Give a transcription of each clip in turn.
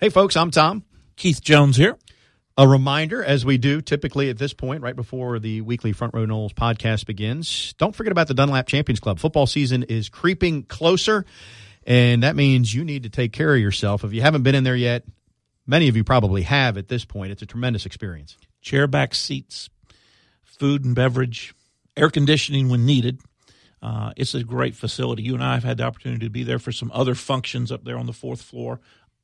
Hey, folks, I'm Tom. Keith Jones here. A reminder, as we do typically at this point, right before the weekly Front Row Noles podcast begins, don't forget about the Dunlap Champions Club. Football season is creeping closer, and that means you need to take care of yourself. If you haven't been in there yet, many of you probably have at this point. It's a tremendous experience. Chair back seats, food and beverage, air conditioning when needed. Uh, it's a great facility. You and I have had the opportunity to be there for some other functions up there on the fourth floor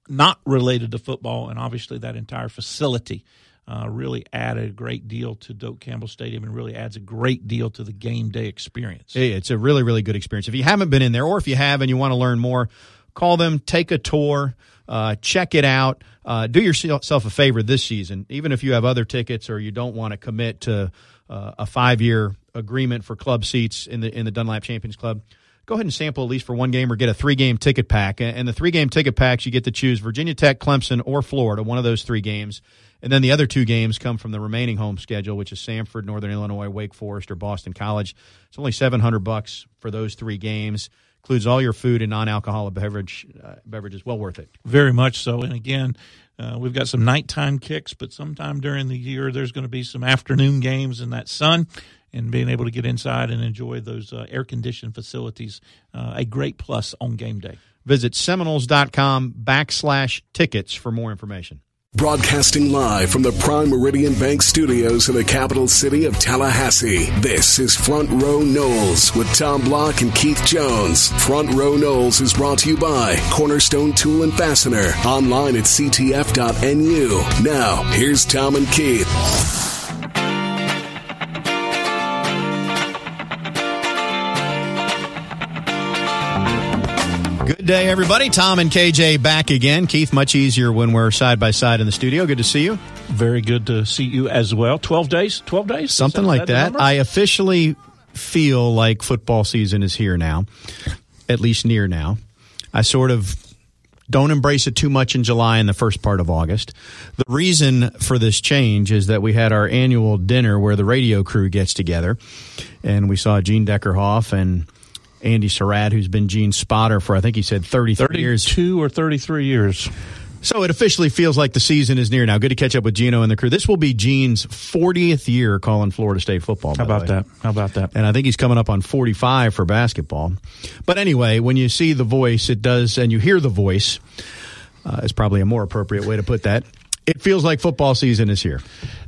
not related to football, and obviously that entire facility uh, really added a great deal to Doak Campbell Stadium and really adds a great deal to the game day experience. It's a really, really good experience. If you haven't been in there, or if you have and you want to learn more, call them, take a tour, uh, check it out. Uh, do yourself a favor this season, even if you have other tickets or you don't want to commit to uh, a five year agreement for club seats in the in the Dunlap Champions Club go ahead and sample at least for one game or get a three game ticket pack. And the three game ticket packs, you get to choose Virginia Tech, Clemson, or Florida, one of those three games. And then the other two games come from the remaining home schedule, which is Samford, Northern Illinois, Wake Forest, or Boston College. It's only 700 bucks for those three games. Includes all your food and non-alcoholic beverage uh, beverages. Well worth it. Very much so. And again, uh, we've got some nighttime kicks, but sometime during the year there's going to be some afternoon games in that sun and being able to get inside and enjoy those uh, air conditioned facilities, uh, a great plus on game day. Visit Seminoles.com backslash tickets for more information. Broadcasting live from the Prime Meridian Bank studios in the capital city of Tallahassee. This is Front Row Noles with Tom Block and Keith Jones. Front Row Noles is brought to you by Cornerstone Tool and Fastener. Online at ctf.nu. Now, here's Tom and Keith. Good day, everybody. Tom and KJ back again. Keith, much easier when we're side by side in the studio. Good to see you. Very good to see you as well. 12 days? 12 days? Something that, like that. that I officially feel like football season is here now, at least near now. I sort of don't embrace it too much in July and the first part of August. The reason for this change is that we had our annual dinner where the radio crew gets together, and we saw Gene Deckerhoff and Andy Surratt, who's been Gene's spotter for I think he said 33 years, two or 33 years. So it officially feels like the season is near now. Good to catch up with Gino and the crew. This will be Gene's 40th year calling Florida State football. How about that? How about that? And I think he's coming up on 45 for basketball. But anyway, when you see the voice, it does, and you hear the voice, uh, is probably a more appropriate way to put that. It feels like football season is here.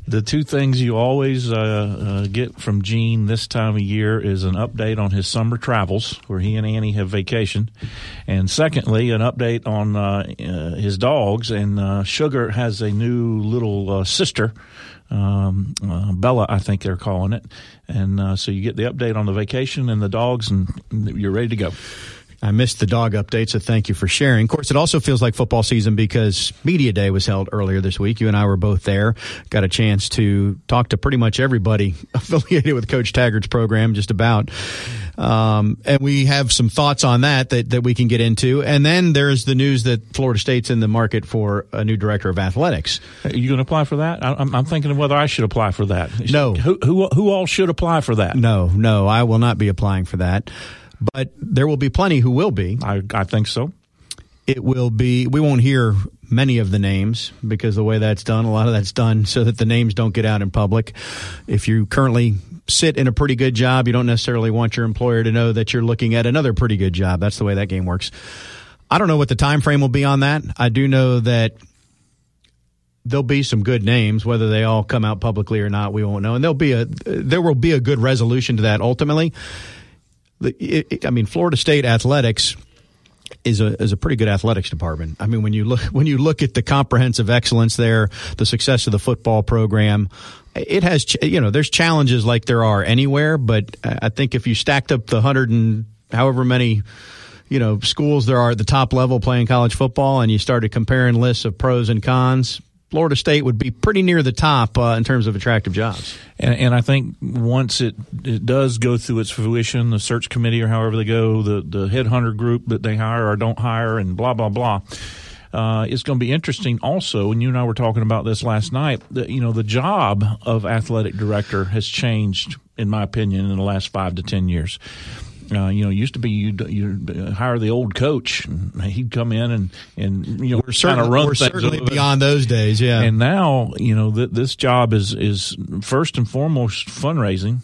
The two things you always uh, uh, get from Gene this time of year is an update on his summer travels, where he and Annie have vacation, and secondly, an update on uh, uh his dogs. And uh, Sugar has a new little uh, sister. Um, Bella, I think they're calling it, and so you get the update on the vacation and the dogs, and you're ready to go. I missed the dog update, so thank you for sharing. Of course, it also feels like football season because Media Day was held earlier this week. You and I were both there. Got a chance to talk to pretty much everybody affiliated with Coach Taggart's program, just about. Um, and we have some thoughts on that, that that we can get into. And then there's the news that Florida State's in the market for a new director of athletics. Are you going to apply for that? I'm, I'm thinking of whether I should apply for that. No. Who, who, who all should apply for that? No, no, I will not be applying for that but there will be plenty who will be. I, I think so. It will be, we won't hear many of the names because the way that's done, a lot of that's done so that the names don't get out in public. If you currently sit in a pretty good job, you don't necessarily want your employer to know that you're looking at another pretty good job. That's the way that game works. I don't know what the time frame will be on that. I do know that there'll be some good names whether they all come out publicly or not we won't know and there'll be a there will be a good resolution to that ultimately it, it, I mean, Florida State athletics is a is a pretty good athletics department. I mean, when you look when you look at the comprehensive excellence there, the success of the football program, it has you know there's challenges like there are anywhere, but I think if you stacked up the hundred and however many you know schools there are at the top level playing college football, and you started comparing lists of pros and cons, Florida State would be pretty near the top uh, in terms of attractive jobs. And, and I think once it, it does go through its fruition, the search committee or however they go, the, the headhunter group that they hire or don't hire, and blah, blah, blah. Uh, it's going to be interesting also, and you and I were talking about this last night, that, you know, the job of athletic director has changed, in my opinion, in the last five to 10 years Uh, you know, used to be you'd, you'd hire the old coach, and he'd come in and and you know we're certainly, run we're things certainly beyond those days. Yeah, and now you know th- this job is is first and foremost fundraising.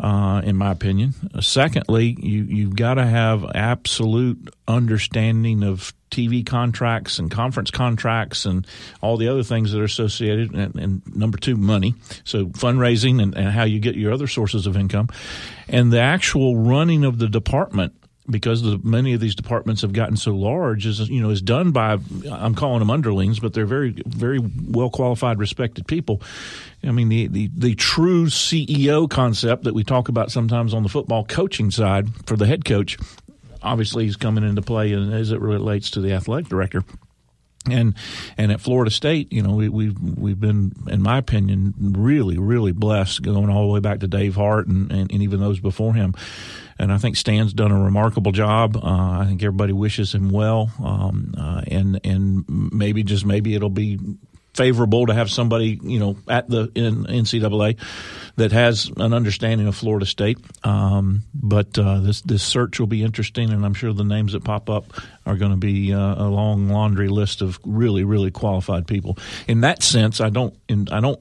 Uh, in my opinion. Uh, secondly, you you've got to have absolute understanding of TV contracts and conference contracts and all the other things that are associated. And, and number two, money. So fundraising and, and, how you get your other sources of income, and the actual running of the department because the, many of these departments have gotten so large is you know is done by I'm calling them underlings, but they're very very well qualified, respected people. I mean the, the the true CEO concept that we talk about sometimes on the football coaching side for the head coach, obviously is coming into play as it relates to the athletic director. And and at Florida State, you know, we, we've we've been, in my opinion, really really blessed, going all the way back to Dave Hart and, and, and even those before him. And I think Stan's done a remarkable job. Uh, I think everybody wishes him well, um, uh, and and maybe just maybe it'll be favorable to have somebody, you know, at the in NCAA that has an understanding of Florida State. Um, but uh, this this search will be interesting, and I'm sure the names that pop up are going to be uh, a long laundry list of really really qualified people. In that sense, I don't in, I don't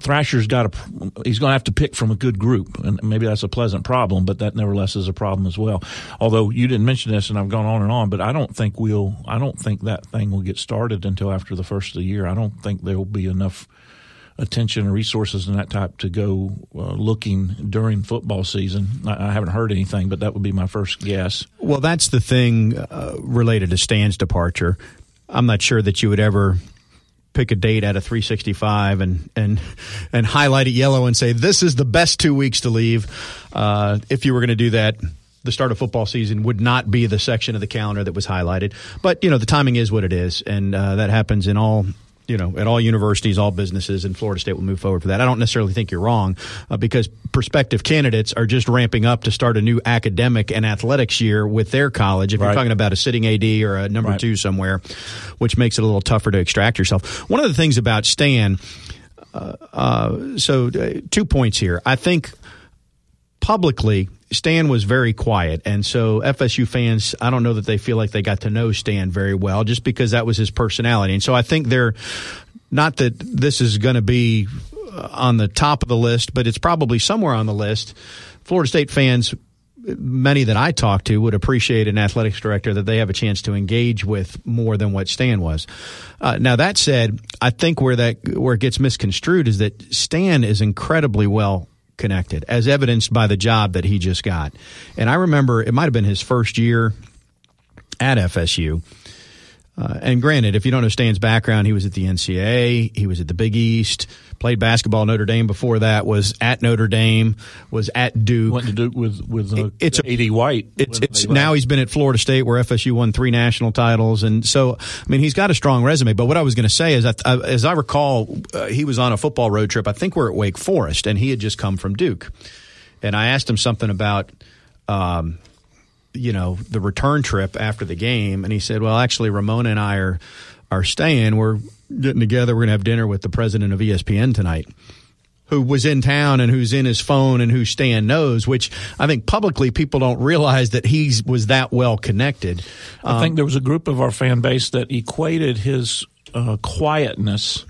Thrasher's got a he's going to have to pick from a good group, and maybe that's a pleasant problem, but that nevertheless is a problem as well. Although you didn't mention this, and I've gone on and on, but I don't think we'll I don't think that thing will get started until after the first of the year. I don't think there will be enough attention and resources and that type to go uh, looking during football season. I, I, haven't heard anything, but that would be my first guess. Well, that's the thing uh, related to Stan's departure. I'm not sure that you would ever pick a date out of 365 and and and highlight it yellow and say this is the best two weeks to leave. Uh, if you were going to do that, the start of football season would not be the section of the calendar that was highlighted. But you know the timing is what it is, and uh, that happens in all you know, at all universities, all businesses, and Florida State will move forward for that. I don't necessarily think you're wrong uh, because prospective candidates are just ramping up to start a new academic and athletics year with their college. If right. you're talking about a sitting AD or a number right. two somewhere, which makes it a little tougher to extract yourself. One of the things about Stan, uh, uh, so uh, two points here. I think publicly Stan was very quiet, and so FSU fans, I don't know that they feel like they got to know Stan very well, just because that was his personality. And so I think they're not that this is going to be uh, on the top of the list, but it's probably somewhere on the list. Florida State fans, many that I talk to, would appreciate an athletics director that they have a chance to engage with more than what Stan was. Uh, now that said, I think where that where it gets misconstrued is that Stan is incredibly well connected, as evidenced by the job that he just got. And I remember it might have been his first year at FSU. Uh, and granted, if you don't know Stan's background, he was at the NCAA, he was at the Big East, played basketball Notre Dame before that, was at Notre Dame, was at Duke. Went to Duke with with uh, it's A.D. White. It's, it's now he's been at Florida State where FSU won three national titles, and so I mean he's got a strong resume. But what I was going to say is, that, uh, as I recall, uh, he was on a football road trip. I think we're at Wake Forest, and he had just come from Duke, and I asked him something about. Um, you know the return trip after the game, and he said, "Well, actually, Ramona and I are are staying. We're getting together. We're going to have dinner with the president of ESPN tonight." Who was in town and who's in his phone and who Stan knows, which I think publicly people don't realize that he was that well connected. I um, think there was a group of our fan base that equated his uh, quietness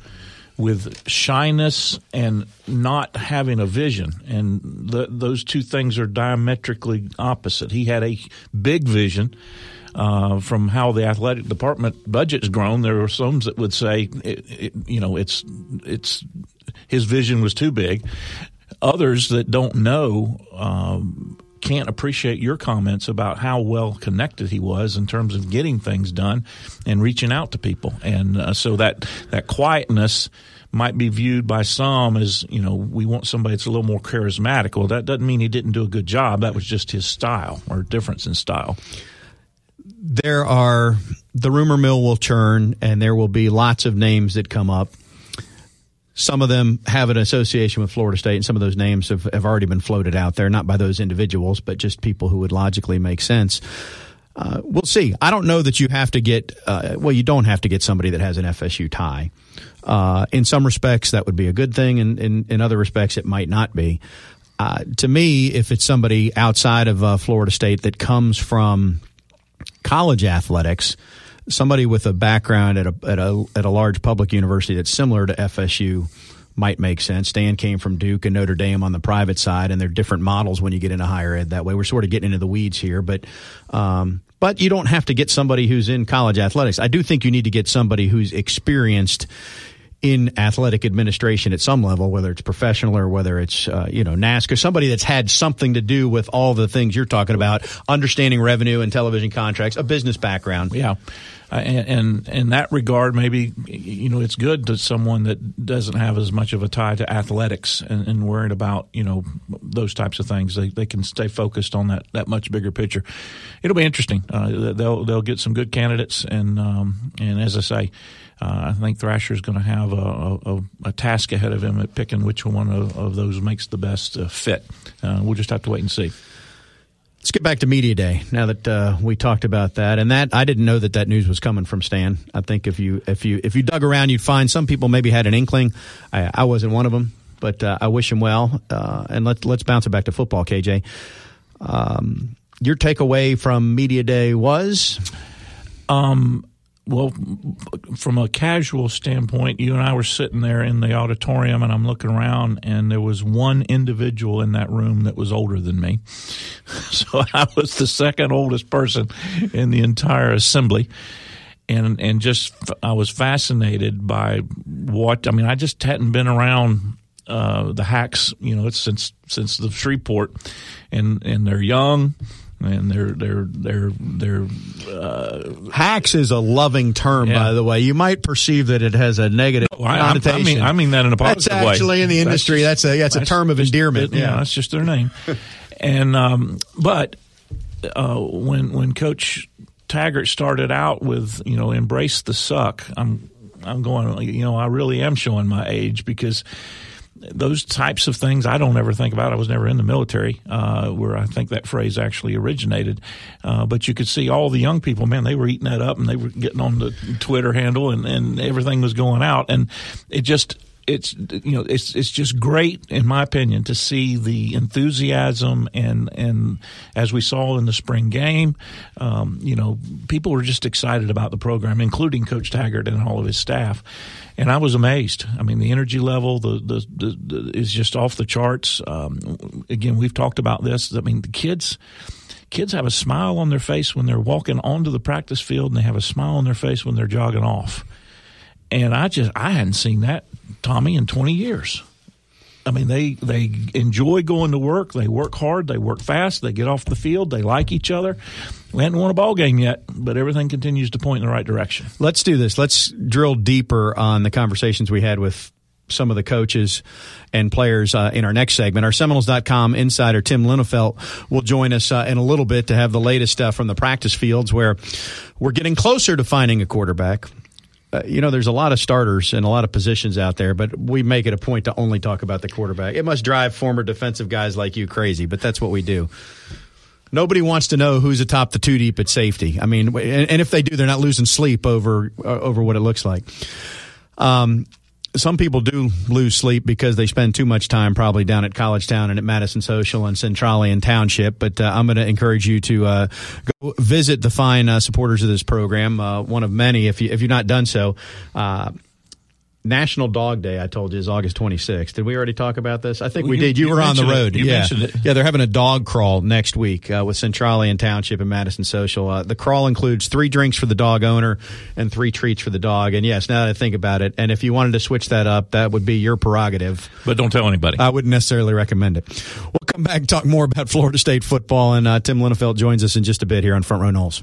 with shyness and not having a vision. And those two things are diametrically opposite. He had a big vision. Uh, from how the athletic department budget's grown, there are some that would say, it, it, you know, it's it's his vision was too big. Others that don't know um, can't appreciate your comments about how well connected he was in terms of getting things done and reaching out to people. And uh, so that that quietness might be viewed by some as you know we want somebody that's a little more charismatic. Well, that doesn't mean he didn't do a good job. That was just his style or difference in style. There are the rumor mill will churn, and there will be lots of names that come up some of them have an association with Florida State, and some of those names have, have already been floated out there, not by those individuals, but just people who would logically make sense. Uh, we'll see. I don't know that you have to get, uh, well, you don't have to get somebody that has an FSU tie. Uh, in some respects, that would be a good thing, and in, in other respects, it might not be. uh, to me, if it's somebody outside of uh, Florida State that comes from college athletics, somebody with a background at a, at a at a large public university that's similar to FSU might make sense. Dan came from Duke and Notre Dame on the private side, and they're different models when you get into higher ed that way. We're sort of getting into the weeds here, but um, but you don't have to get somebody who's in college athletics. I do think you need to get somebody who's experienced in athletic administration at some level, whether it's professional or whether it's uh, you know NASCAR, somebody that's had something to do with all the things you're talking about, understanding revenue and television contracts, a business background. Yeah. Uh, and, and in that regard, maybe you know it's good to someone that doesn't have as much of a tie to athletics and, and worried about you know those types of things. They, they can stay focused on that, that much bigger picture. It'll be interesting. Uh, they'll they'll get some good candidates, and um, and as I say, uh, I think Thrasher is going to have a, a, a, task ahead of him at picking which one of, of those makes the best uh, fit. Uh, we'll just have to wait and see. Let's get back to media day. Now that uh, we talked about that, and that I didn't know that that news was coming from Stan. I think if you if you if you dug around, you'd find some people maybe had an inkling. I, I wasn't one of them, but uh, I wish him well. Uh, and let's let's bounce it back to football, KJ. Um, your takeaway from media day was. Um, well, from a casual standpoint, you and I were sitting there in the auditorium, and I'm looking around, and there was one individual in that room that was older than me. So I was the second oldest person in the entire assembly. And, and just I was fascinated by what I mean. I just hadn't been around uh, the hacks, you know, since since the Shreveport, and and they're young, and they're they're they're they're uh, hacks is a loving term yeah. by the way you might perceive that it has a negative well, I, connotation I mean, I mean that in a positive that's actually way. in the industry that's, that's a that's a term of endearment yeah. yeah that's just their name and um, but uh, when when coach Taggart started out with you know embrace the suck I'm I'm going you know I really am showing my age because those types of things I don't ever think about. I was never in the military, uh, where I think that phrase actually originated. Uh, but you could see all the young people, man, they were eating that up and they were getting on the Twitter handle and, and everything was going out. And it just, it's you know it's it's just great in my opinion to see the enthusiasm and and as we saw in the spring game, um, you know people were just excited about the program, including Coach Taggart and all of his staff and I was amazed. I mean, the energy level the, the, the, the is just off the charts. Um, again, we've talked about this. I mean, the kids kids have a smile on their face when they're walking onto the practice field, and they have a smile on their face when they're jogging off. And I just I hadn't seen that Tommy in twenty years. I mean, they they enjoy going to work. They work hard. They work fast. They get off the field. They like each other. We haven't won a ball game yet, but everything continues to point in the right direction. Let's do this. Let's drill deeper on the conversations we had with some of the coaches and players uh, in our next segment. Our Seminoles.com insider Tim Linafelt will join us uh, in a little bit to have the latest stuff from the practice fields where we're getting closer to finding a quarterback uh, you know, there's a lot of starters and a lot of positions out there, but we make it a point to only talk about the quarterback. It must drive former defensive guys like you crazy, but that's what we do. Nobody wants to know who's atop the two deep at safety. I mean, and, and if they do, they're not losing sleep over uh, over what it looks like. Um, some people do lose sleep because they spend too much time probably down at College Town and at Madison Social and Centralian Township. But uh, I'm going to encourage you to uh, go visit the fine uh, supporters of this program, uh, one of many. If you if you've not done so, uh, National Dog Day, I told you, is August 26th. Did we already talk about this? I think well, we you, did. You, you were on the road. You yeah. mentioned it. Yeah, they're having a dog crawl next week uh, with Centralian Township and Madison Social. Uh, the crawl includes three drinks for the dog owner and three treats for the dog. And yes, now that I think about it, and if you wanted to switch that up, that would be your prerogative. But don't tell anybody. I wouldn't necessarily recommend it. We'll come back and talk more about Florida State football, and uh, Tim Linafelt joins us in just a bit here on Front Row Noles.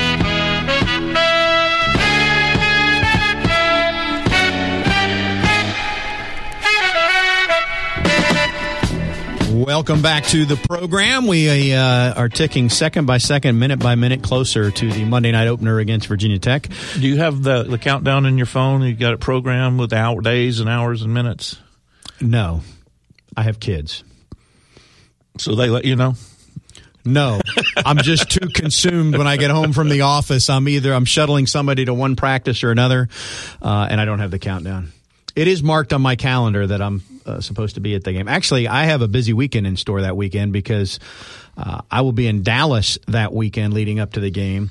Welcome back to the program. We uh, are ticking second by second, minute by minute closer to the Monday night opener against Virginia Tech. Do you have the, the countdown in your phone? You got it programmed with hour, days and hours and minutes? No, I have kids. So they let you know? No, I'm just too consumed when I get home from the office. I'm either I'm shuttling somebody to one practice or another, uh, and I don't have the countdown. It is marked on my calendar that I'm uh, supposed to be at the game. Actually, I have a busy weekend in store that weekend because uh, I will be in Dallas that weekend leading up to the game.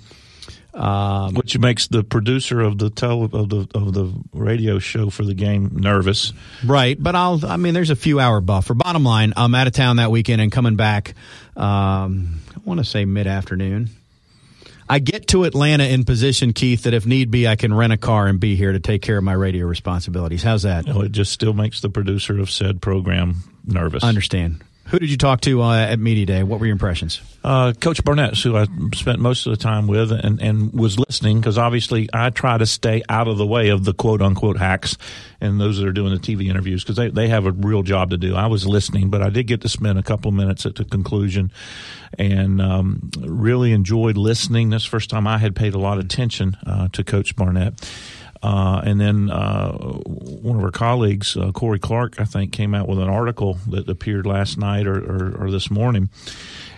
Um, Which makes the producer of the tele, of the of the radio show for the game nervous, right? But I'll I mean, there's a few hour buffer. Bottom line, I'm out of town that weekend and coming back. Um, I want to say mid afternoon. I get to Atlanta in position, Keith, that if need be, I can rent a car and be here to take care of my radio responsibilities. How's that? It just still makes the producer of said program nervous. I understand. Who did you talk to uh, at Media Day? What were your impressions? Uh, Coach Barnett, who I spent most of the time with and, and was listening because obviously I try to stay out of the way of the quote unquote hacks and those that are doing the TV interviews because they, they have a real job to do. I was listening, but I did get to spend a couple of minutes at the conclusion and um, really enjoyed listening. This first time I had paid a lot of attention uh, to Coach Barnett. Uh, and then uh, one of our colleagues, uh, Corey Clark, I think, came out with an article that appeared last night or, or, or this morning.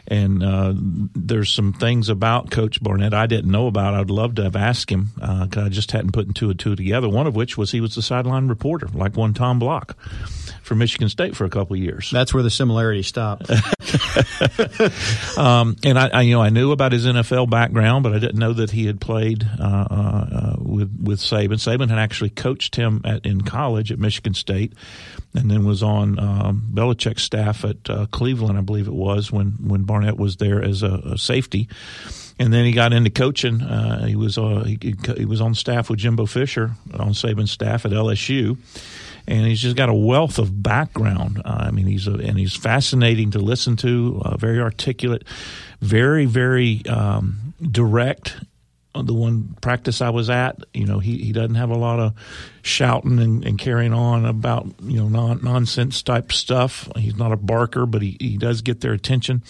And uh, there's some things about Coach Barnett I didn't know about. I'd love to have asked him because uh, I just hadn't put two and two together. One of which was he was the sideline reporter, like one Tom Block for Michigan State for a couple of years. That's where the similarity stop. um, and I, I, you know, I knew about his NFL background, but I didn't know that he had played uh, uh, with with Saban. Saban had actually coached him at, in college at Michigan State, and then was on um, Belichick's staff at uh, Cleveland, I believe it was when when Barnett was there as a, a safety and then he got into coaching. Uh, he was uh, he, he, was on staff with Jimbo Fisher on Saban's staff at LSU, and he's just got a wealth of background. Uh, I mean, he's a, and he's fascinating to listen to, uh, very articulate, very very um, direct. The one practice I was at, you know, he, he doesn't have a lot of shouting and, and carrying on about you know non, nonsense type stuff. He's not a barker, but he, he does get their attention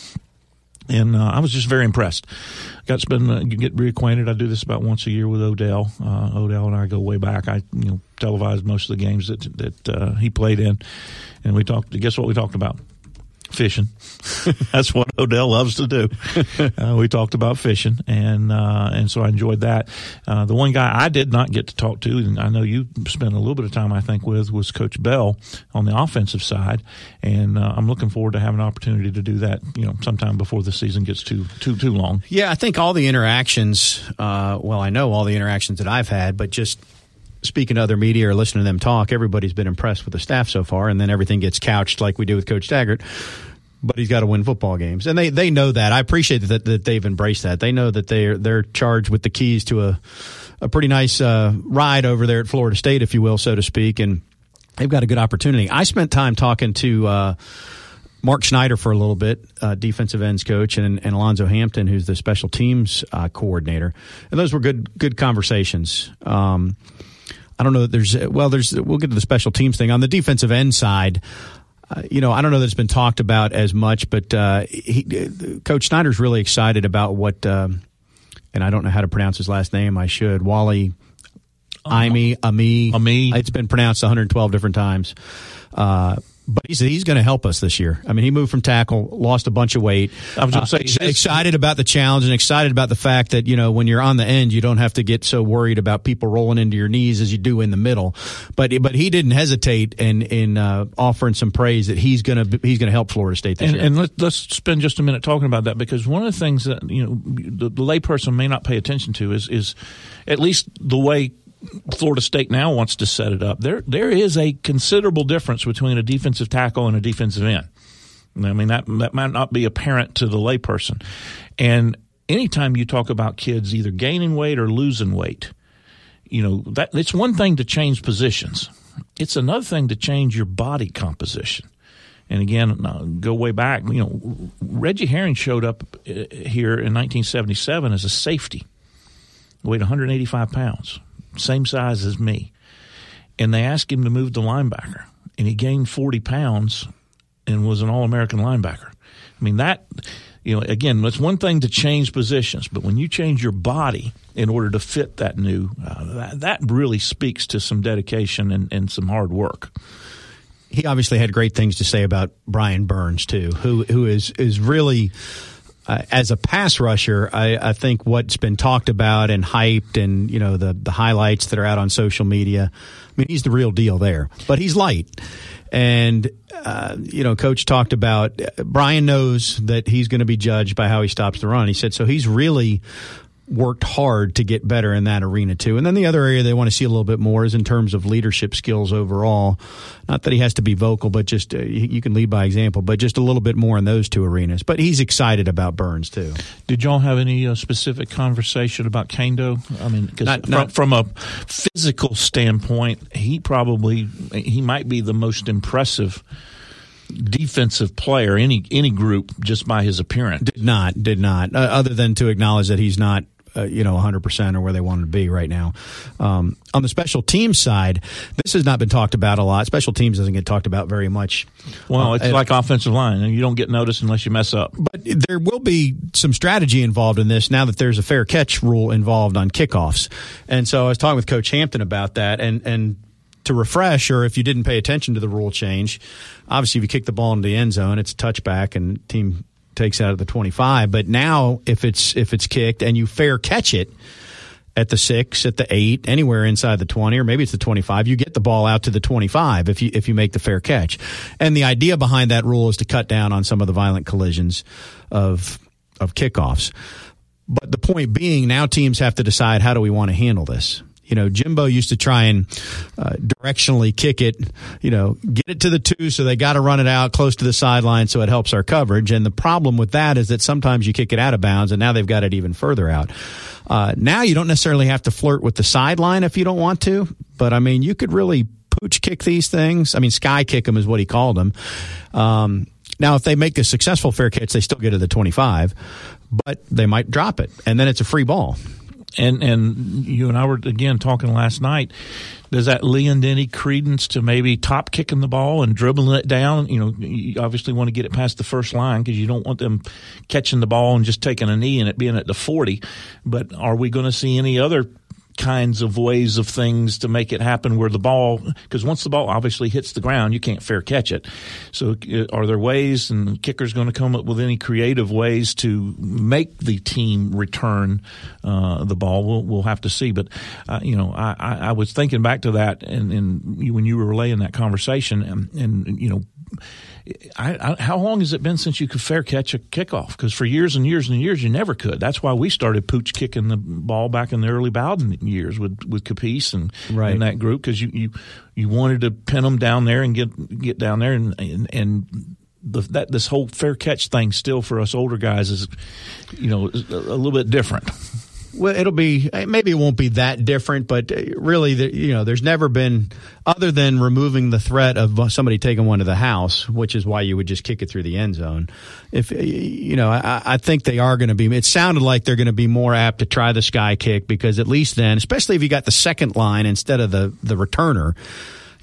and uh, I was just very impressed. Got to spend uh, get reacquainted. I do this about once a year with Odell. Uh, Odell and I go way back. I you know televised most of the games that that uh, he played in, and we talked. Guess what we talked about? Fishing. That's what Odell loves to do. Uh, we talked about fishing, and uh, and so I enjoyed that. Uh, the one guy I did not get to talk to, and I know you spent a little bit of time I think with, was Coach Bell on the offensive side, and uh, I'm looking forward to having an opportunity to do that. You know, sometime before the season gets too too too long. Yeah, I think all the interactions. Uh, well, I know all the interactions that I've had, but just speaking to other media or listening to them talk, everybody's been impressed with the staff so far, and then everything gets couched like we do with Coach Taggart. But he's got to win football games, and they, they know that. I appreciate that, that they've embraced that. They know that they're they're charged with the keys to a a pretty nice uh, ride over there at Florida State, if you will, so to speak, and they've got a good opportunity. I spent time talking to. Uh, Mark Snyder for a little bit, uh, defensive ends coach, and, and Alonzo Hampton, who's the special teams uh, coordinator, and those were good good conversations. Um, I don't know that there's well, there's we'll get to the special teams thing on the defensive end side. Uh, you know, I don't know that it's been talked about as much, but uh, he, Coach Snyder's really excited about what, um, and I don't know how to pronounce his last name. I should. Wally, Imi, Ami, Ami. It's been pronounced 112 different times. Uh, but he's he's going to help us this year. I mean, he moved from tackle, lost a bunch of weight. I was uh, say, excited about the challenge and excited about the fact that you know when you're on the end, you don't have to get so worried about people rolling into your knees as you do in the middle. But but he didn't hesitate in in uh, offering some praise that he's going to he's going to help Florida State this and, year. And let, us spend just a minute talking about that because one of the things that you know the, the layperson may not pay attention to is is at least the way Florida State now wants to set it up. There there is a considerable difference between a defensive tackle and a defensive end. I mean that that might not be apparent to the layperson. And anytime you talk about kids either gaining weight or losing weight, you know that it's one thing to change positions. It's another thing to change your body composition. And again, go way back. You know, Reggie Herring showed up uh, here in 1977 as a safety, weighed 185 pounds same size as me. And they asked him to move to linebacker, and he gained 40 pounds and was an All American linebacker. I mean that you know, again, it's one thing to change positions, but when you change your body in order to fit that new, uh, that, that, really speaks to some dedication and, and, some hard work. He obviously had great things to say about Brian Burns too, who who is is really. Uh, as a pass rusher, I, I, think what's been talked about and hyped, and you know the the highlights that are out on social media. I mean, he's the real deal there, but he's light, and, uh, you know, coach talked about Brian knows that he's going to be judged by how he stops the run. He said, so he's really worked hard to get better in that arena too. And then the other area they want to see a little bit more is in terms of leadership skills overall. Not that he has to be vocal, but just uh, you can lead by example, but just a little bit more in those two arenas. But he's excited about Burns too. Did y'all have any uh, specific conversation about Kendo? I mean, because from, from a physical standpoint, he probably he might be the most impressive defensive player any any group just by his appearance. Did not, did not. Uh, other than to acknowledge that he's not uh, you know 100% or where they want to be right now. Um, on the special teams side, this has not been talked about a lot. Special teams doesn't get talked about very much. Well, it's uh, like offensive line, and you don't get noticed unless you mess up. But there will be some strategy involved in this now that there's a fair catch rule involved on kickoffs. And so I was talking with Coach Hampton about that, and and to refresh, or if you didn't pay attention to the rule change, obviously if you kick the ball into the end zone, it's a touchback, and team takes out of the 25. But now, if it's if it's kicked and you fair catch it at the six, at the eight, anywhere inside the 20, or maybe it's the 25, you get the ball out to the 25 if you if you make the fair catch. And the idea behind that rule is to cut down on some of the violent collisions of of kickoffs. But the point being, now teams have to decide how do we want to handle this you know, Jimbo used to try and uh, directionally kick it, you know, get it to the two, so they got to run it out close to the sideline so it helps our coverage. And the problem with that is that sometimes you kick it out of bounds, and now they've got it even further out. Uh, now you don't necessarily have to flirt with the sideline if you don't want to, but I mean, you could really pooch kick these things. I mean, sky kick them is what he called them. Um, now, if they make a successful fair catch, they still get to the 25, but they might drop it, and then it's a free ball and and you and I were again talking last night. Does that lend any credence to maybe top kicking the ball and dribbling it down? You know, you obviously want to get it past the first line because you don't want them catching the ball and just taking a knee and it being at the forty. But are we going to see any other kinds of ways of things to make it happen where the ball because once the ball obviously hits the ground you can't fair catch it. So uh, are there ways and kickers going to come up with any creative ways to make the team return uh, the ball? We'll, we'll have to see but uh, you know I, I, was thinking back to that and, and when you were relaying that conversation and, and you know I, I, how long has it been since you could fair catch a kickoff? Because for years and years and years, you never could. That's why we started pooch kicking the ball back in the early Bowden years with with Capice and, right. and that group because you, you you wanted to pin them down there and get get down there and and, and the, that this whole fair catch thing still for us older guys is you know a little bit different. Well, it'll be maybe it won't be that different, but uh, really, you know, there's never been other than removing the threat of somebody taking one to the house, which is why you would just kick it through the end zone. If uh, you know, I, I think they are going to be. It sounded like they're going to be more apt to try the sky kick because at least then, especially if you got the second line instead of the the returner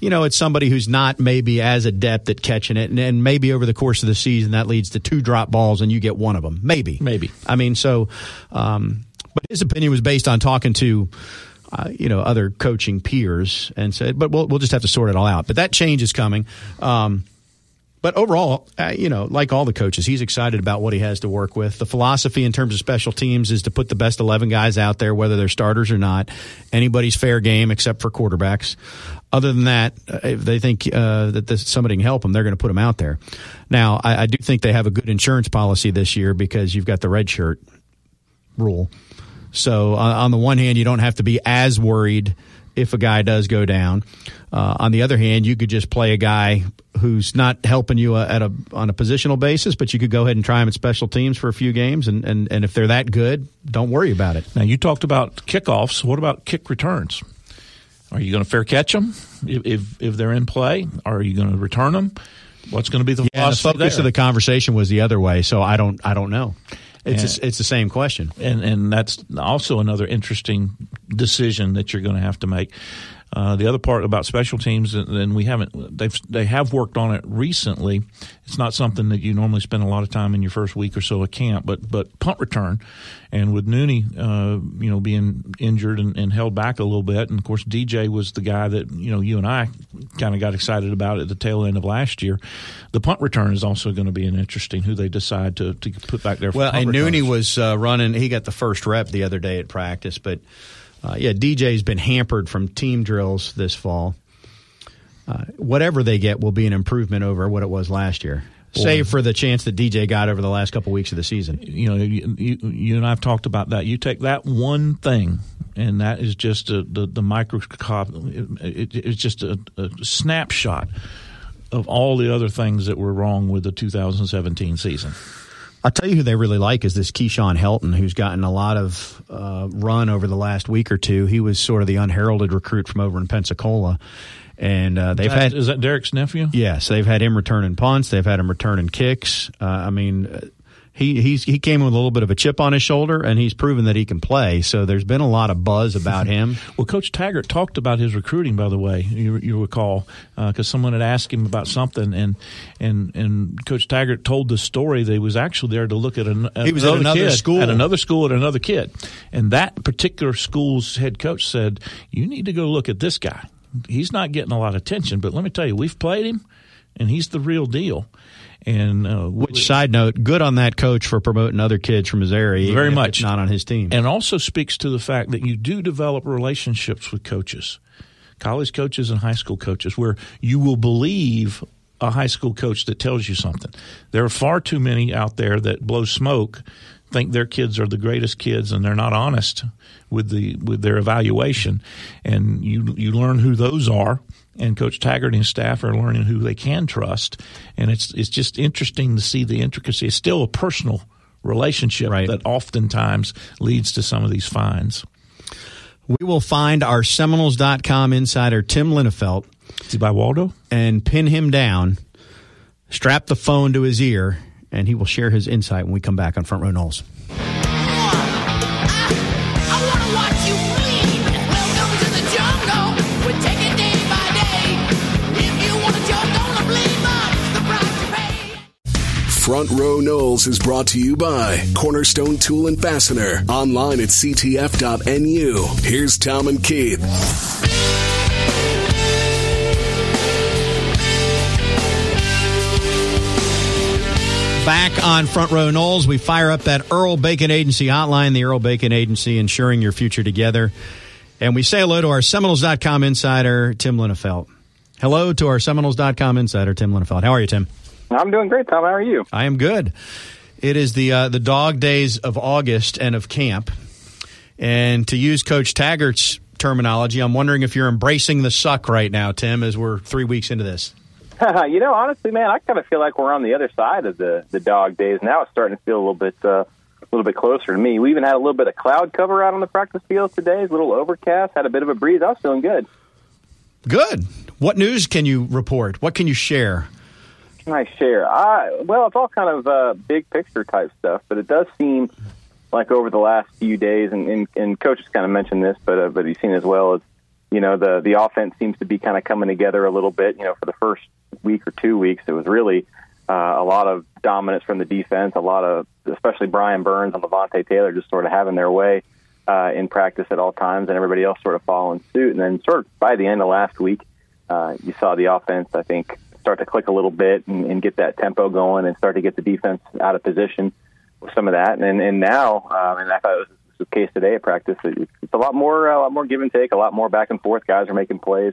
you know, it's somebody who's not maybe as adept at catching it. And, and, maybe over the course of the season, that leads to two drop balls and you get one of them. Maybe. Maybe. I mean, so, um, but his opinion was based on talking to, uh, you know, other coaching peers and said, but we'll, we'll just have to sort it all out. But that change is coming. Um, but overall, uh, you know, like all the coaches, he's excited about what he has to work with. The philosophy in terms of special teams is to put the best 11 guys out there, whether they're starters or not. Anybody's fair game except for quarterbacks. Other than that, uh, if they think uh, that this, somebody can help them, they're going to put them out there. Now, I, I do think they have a good insurance policy this year because you've got the red shirt rule. So uh, on the one hand, you don't have to be as worried if a guy does go down. Uh, on the other hand, you could just play a guy who's not helping you uh, at a on a positional basis, but you could go ahead and try him at special teams for a few games, and, and, and if they're that good, don't worry about it. Now you talked about kickoffs. What about kick returns? Are you going to fair catch them if, if, if they're in play? Are you going to return them? What's going to be the yeah, the focus there? of the conversation was the other way, so I don't I don't know. It's and, a, it's the same question, and and that's also another interesting decision that you're going to have to make. Uh, the other part about special teams, and we haven't they've they have worked on it recently. It's not something that you normally spend a lot of time in your first week or so of camp, but but punt return, and with Nooney, uh, you know, being injured and, and, held back a little bit, and of course DJ was the guy that you know you and I kind of got excited about at the tail end of last year. The punt return is also going to be an interesting who they decide to, to put back there. Well, and returns. Nooney was uh, running; he got the first rep the other day at practice, but uh, yeah, DJ's been hampered from team drills this fall. Uh, whatever they get will be an improvement over what it was last year. Boy. Save for the chance that DJ got over the last couple weeks of the season. You know, you, you, you, and I've talked about that. You take that one thing, and that is just a, the the microscope. It, it, it's just a, a snapshot of all the other things that were wrong with the 2017 season. I'll tell you who they really like is this Keyshawn Helton, who's gotten a lot of uh, run over the last week or two. He was sort of the unheralded recruit from over in Pensacola. And uh, they've that, had is that Derek's nephew? Yes, they've had him returning punts. They've had him returning kicks. Uh, I mean, he he's he came with a little bit of a chip on his shoulder, and he's proven that he can play. So there's been a lot of buzz about him. well, Coach Taggart talked about his recruiting, by the way. You, you recall because uh, someone had asked him about something, and and and Coach Taggart told the story that he was actually there to look at, an, he was at another school at another school at another kid, and that particular school's head coach said, "You need to go look at this guy. He's not getting a lot of attention, but let me tell you, we've played him." And he's the real deal. And uh, which side note, good on that coach for promoting other kids from his area, very much not on his team, and also speaks to the fact that you do develop relationships with coaches, college coaches and high school coaches, where you will believe a high school coach that tells you something. There are far too many out there that blow smoke, think their kids are the greatest kids, and they're not honest with the with their evaluation. And you you learn who those are and Coach Taggart and his staff are learning who they can trust, and it's it's just interesting to see the intricacy. It's still a personal relationship right. that oftentimes leads to some of these fines. We will find our Seminoles.com insider Tim Linafelt. Is he by Waldo? And pin him down, strap the phone to his ear, and he will share his insight when we come back on Front Row Noles. Front Row Noles is brought to you by Cornerstone Tool and Fastener. Online at ctf.nu. Here's Tom and Keith. Back on Front Row Noles, we fire up that Earl Bacon Agency hotline, the Earl Bacon Agency, ensuring your future together. And we say hello to our Seminoles.com insider, Tim Linafelt. Hello to our Seminoles.com insider, Tim Linafelt. How are you, Tim? I'm doing great, Tom. How are you? I am good. It is the uh, the dog days of August and of camp, and to use Coach Taggart's terminology, I'm wondering if you're embracing the suck right now, Tim, as we're three weeks into this. you know, honestly, man, I kind of feel like we're on the other side of the the dog days now. It's starting to feel a little bit uh, a little bit closer to me. We even had a little bit of cloud cover out on the practice field today. A little overcast. Had a bit of a breeze. I was feeling good. Good. What news can you report? What can you share? Can I share? I well, it's all kind of uh, big picture type stuff, but it does seem like over the last few days, and, and, and coach has kind of mentioned this, but uh, but he's seen as well as you know the the offense seems to be kind of coming together a little bit. You know, for the first week or two weeks, it was really uh, a lot of dominance from the defense, a lot of especially Brian Burns and Levonta Taylor just sort of having their way uh, in practice at all times, and everybody else sort of following suit. And then sort of by the end of last week, uh, you saw the offense, I think, start to click a little bit and, and get that tempo going and start to get the defense out of position with some of that. And and now, um, and I thought it was, the case today at practice. It's, a lot more, a lot more give and take, a lot more back and forth. Guys are making plays.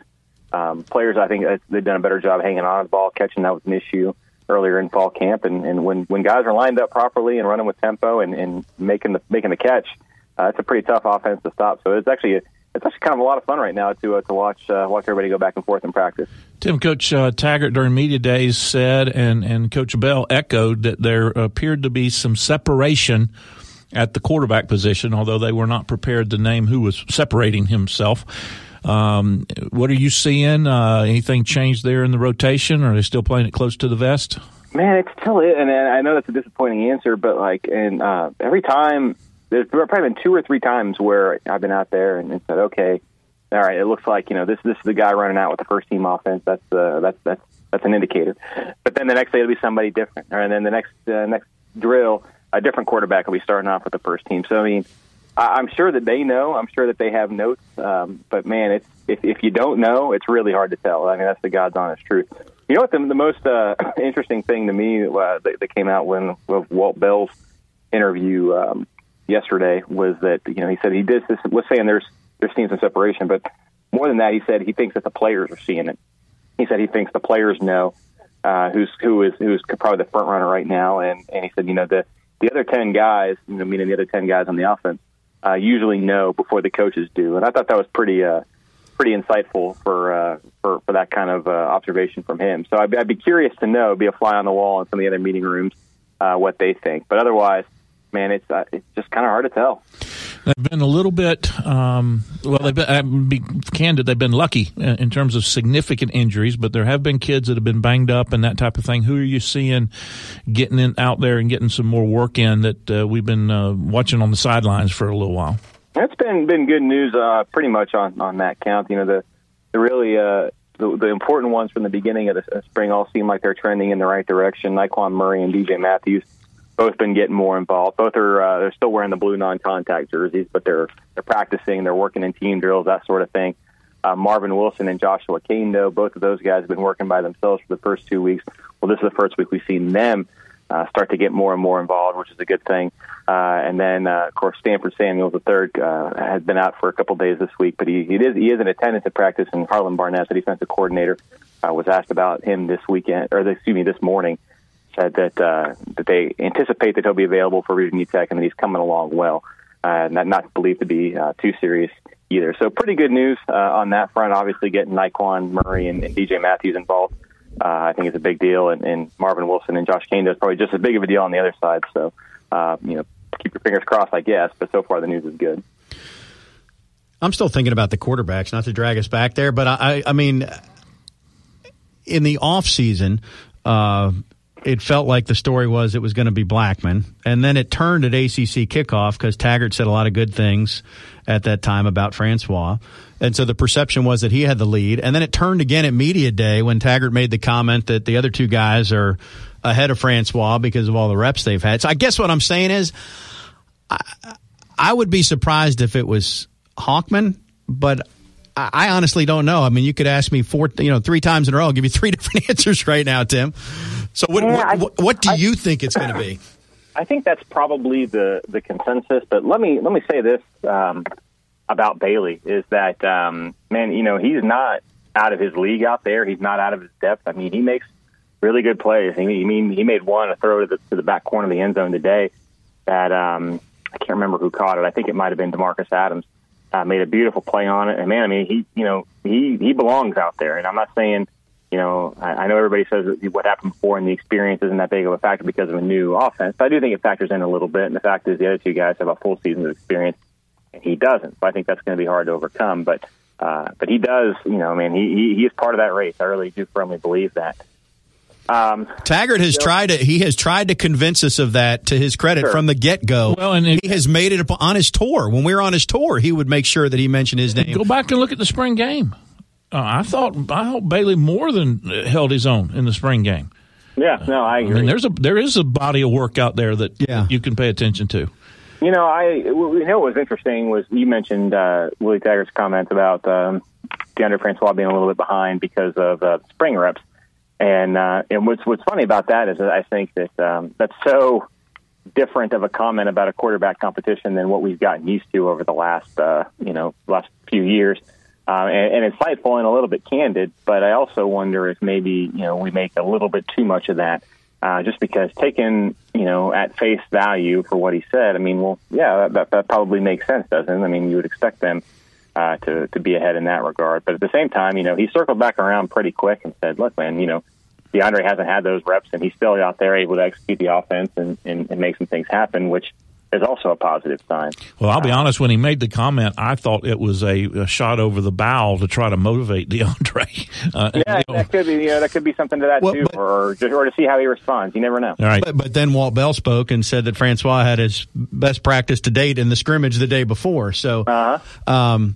Um, players, I think uh, they've done a better job hanging on to the ball, catching that was an issue earlier in fall camp. And, and when when guys are lined up properly and running with tempo and, and making the making the catch, uh, it's a pretty tough offense to stop. So it's actually a, it's actually kind of a lot of fun right now to uh, to watch uh, watch everybody go back and forth in practice. Tim, Coach uh, Taggart during media days said, and and Coach Bell echoed that there appeared to be some separation at the quarterback position, although they were not prepared to name who was separating himself. Um, what are you seeing? Uh, anything changed there in the rotation, or are they still playing it close to the vest? Man, it's still it, and I know that's a disappointing answer, but like, and uh, every time there's probably been two or three times where I've been out there and, said, okay, all right, it looks like you know this this is the guy running out with the first team offense. That's uh, that's that's that's an indicator. But then the next day it'll be somebody different, and then the next uh, next drill, a different quarterback will be starting off with the first team. So I mean, I, I'm sure that they know. I'm sure that they have notes. Um, but man, it's if if you don't know, it's really hard to tell. I mean, that's the God's honest truth. You know what? The, the most uh, interesting thing to me uh, that, that came out when with Walt Bell's interview um, yesterday was that you know he said he did this was saying there's they're seeing some separation, but more than that, he said he thinks that the players are seeing it. He said he thinks the players know uh, who's who is who's probably the front runner right now, and and he said you know the the other ten guys, you know, meaning the other ten guys on the offense, uh, usually know before the coaches do, and I thought that was pretty uh, pretty insightful for uh, for for that kind of uh, observation from him. So I'd, I'd be curious to know, be a fly on the wall in some of the other meeting rooms, uh, what they think. But otherwise, man, it's uh, it's just kind of hard to tell. They've been a little bit, um, well, they've been, uh, be candid, they've been lucky in terms of significant injuries, but there have been kids that have been banged up and that type of thing. Who are you seeing getting in, out there and getting some more work in that uh, we've been uh, watching on the sidelines for a little while? That's been been good news, uh, pretty much on on that count. You know, the the really uh, the, the important ones from the beginning of the spring all seem like they're trending in the right direction. Nyqwan Murray and DJ Matthews both been getting more involved. Both are uh, they're still wearing the blue non-contact jerseys, but they're they're practicing, they're working in team drills, that sort of thing. Uh, Marvin Wilson and Joshua Kane, though, both of those guys have been working by themselves for the first two weeks. Well, this is the first week we've seen them uh, start to get more and more involved, which is a good thing. Uh, and then, uh, of course, Stanford Samuels III uh, has been out for a couple days this week, but he, he is he is in attendance at practice. And Harlon Barnett, the defensive coordinator, uh, was asked about him this weekend, or excuse me, this morning said that uh, that they anticipate that he'll be available for Virginia Tech and that he's coming along well. Uh, not not believed to be uh, too serious either. So pretty good news uh, on that front. Obviously, getting Nyqwan Murray and, and DJ Matthews involved, uh, I think is a big deal. And, and Marvin Wilson and Josh Kaindoh is probably just as big of a deal on the other side. So uh, you know, keep your fingers crossed, I guess. But so far, the news is good. I'm still thinking about the quarterbacks, not to drag us back there, but I, I mean, in the off season, uh, it felt like the story was it was going to be Blackman, and then it turned at ACC kickoff because Taggart said a lot of good things at that time about Francois, and so the perception was that he had the lead, and then it turned again at media day when Taggart made the comment that the other two guys are ahead of Francois because of all the reps they've had. So I guess what I'm saying is, I, I would be surprised if it was Hockman, but I honestly don't know. I mean, you could ask me four, you know, three times in a row. I'll give you three different answers right now, Tim. So what Yeah, I- what, what do I- you think it's going to be? I think that's probably the the consensus. But let me let me say this um, about Bailey is that um, man, you know, he's not out of his league out there. He's not out of his depth. I mean, he makes really good plays. I mean, he mean he made one a throw to the to the back corner of the end zone today that um, I can't remember who caught it. I think it might have been Demarcus Adams. Uh, made a beautiful play on it, and man, I mean, he you know he he belongs out there. And I'm not saying you know, I, I know everybody says what happened before and the experience isn't that big of a factor because of a new offense. But I do think it factors in a little bit. And the fact is, the other two guys have a full season of experience, and he doesn't. So I think that's going to be hard to overcome. But uh, but he does. You know, I mean, he, he he is part of that race. I really do firmly believe that. Um, Taggart has tried to he has tried to convince us of that to his credit Sure. from the get go. Well, and it- he has made it up on his tour. When we were on his tour, he would make sure that he mentioned his name. Go back and look at the spring game. Uh, I thought I thought Bailey more than uh, held his own in the spring game. yeah, no, I I agree. mean, there's a there is a body of work out there that Yeah. you can pay attention to. You know, I you know what was interesting was you mentioned uh, Willie Taggart's comments about um, DeAndre Francois being a little bit behind because of uh, spring reps, and uh, and what's what's funny about that is that I think that um, that's so different of a comment about a quarterback competition than what we've gotten used to over the last uh, you know last few years. Uh, and, and insightful and a little bit candid, but I also wonder if maybe you know we make a little bit too much of that uh, just because taken, you know, at face value for what he said, I mean, well, yeah, that, that, that probably makes sense, doesn't it? I mean, you would expect them uh, to, to be ahead in that regard. But at the same time, you know, he circled back around pretty quick and said, look, man, you know, DeAndre hasn't had those reps and he's still out there able to execute the offense and, and, and make some things happen, which is also a positive sign. Well, I'll be honest. When he made the comment, I thought it was a, a shot over the bow to try to motivate DeAndre. Uh, Yeah, you know, that could be, you know, that could be something to that Well, too, but- or, just, or to see how he responds. You never know. all right. But, but then Walt Bell spoke and said that Francois had his best practice to date in the scrimmage the day before. So, Uh-huh. um,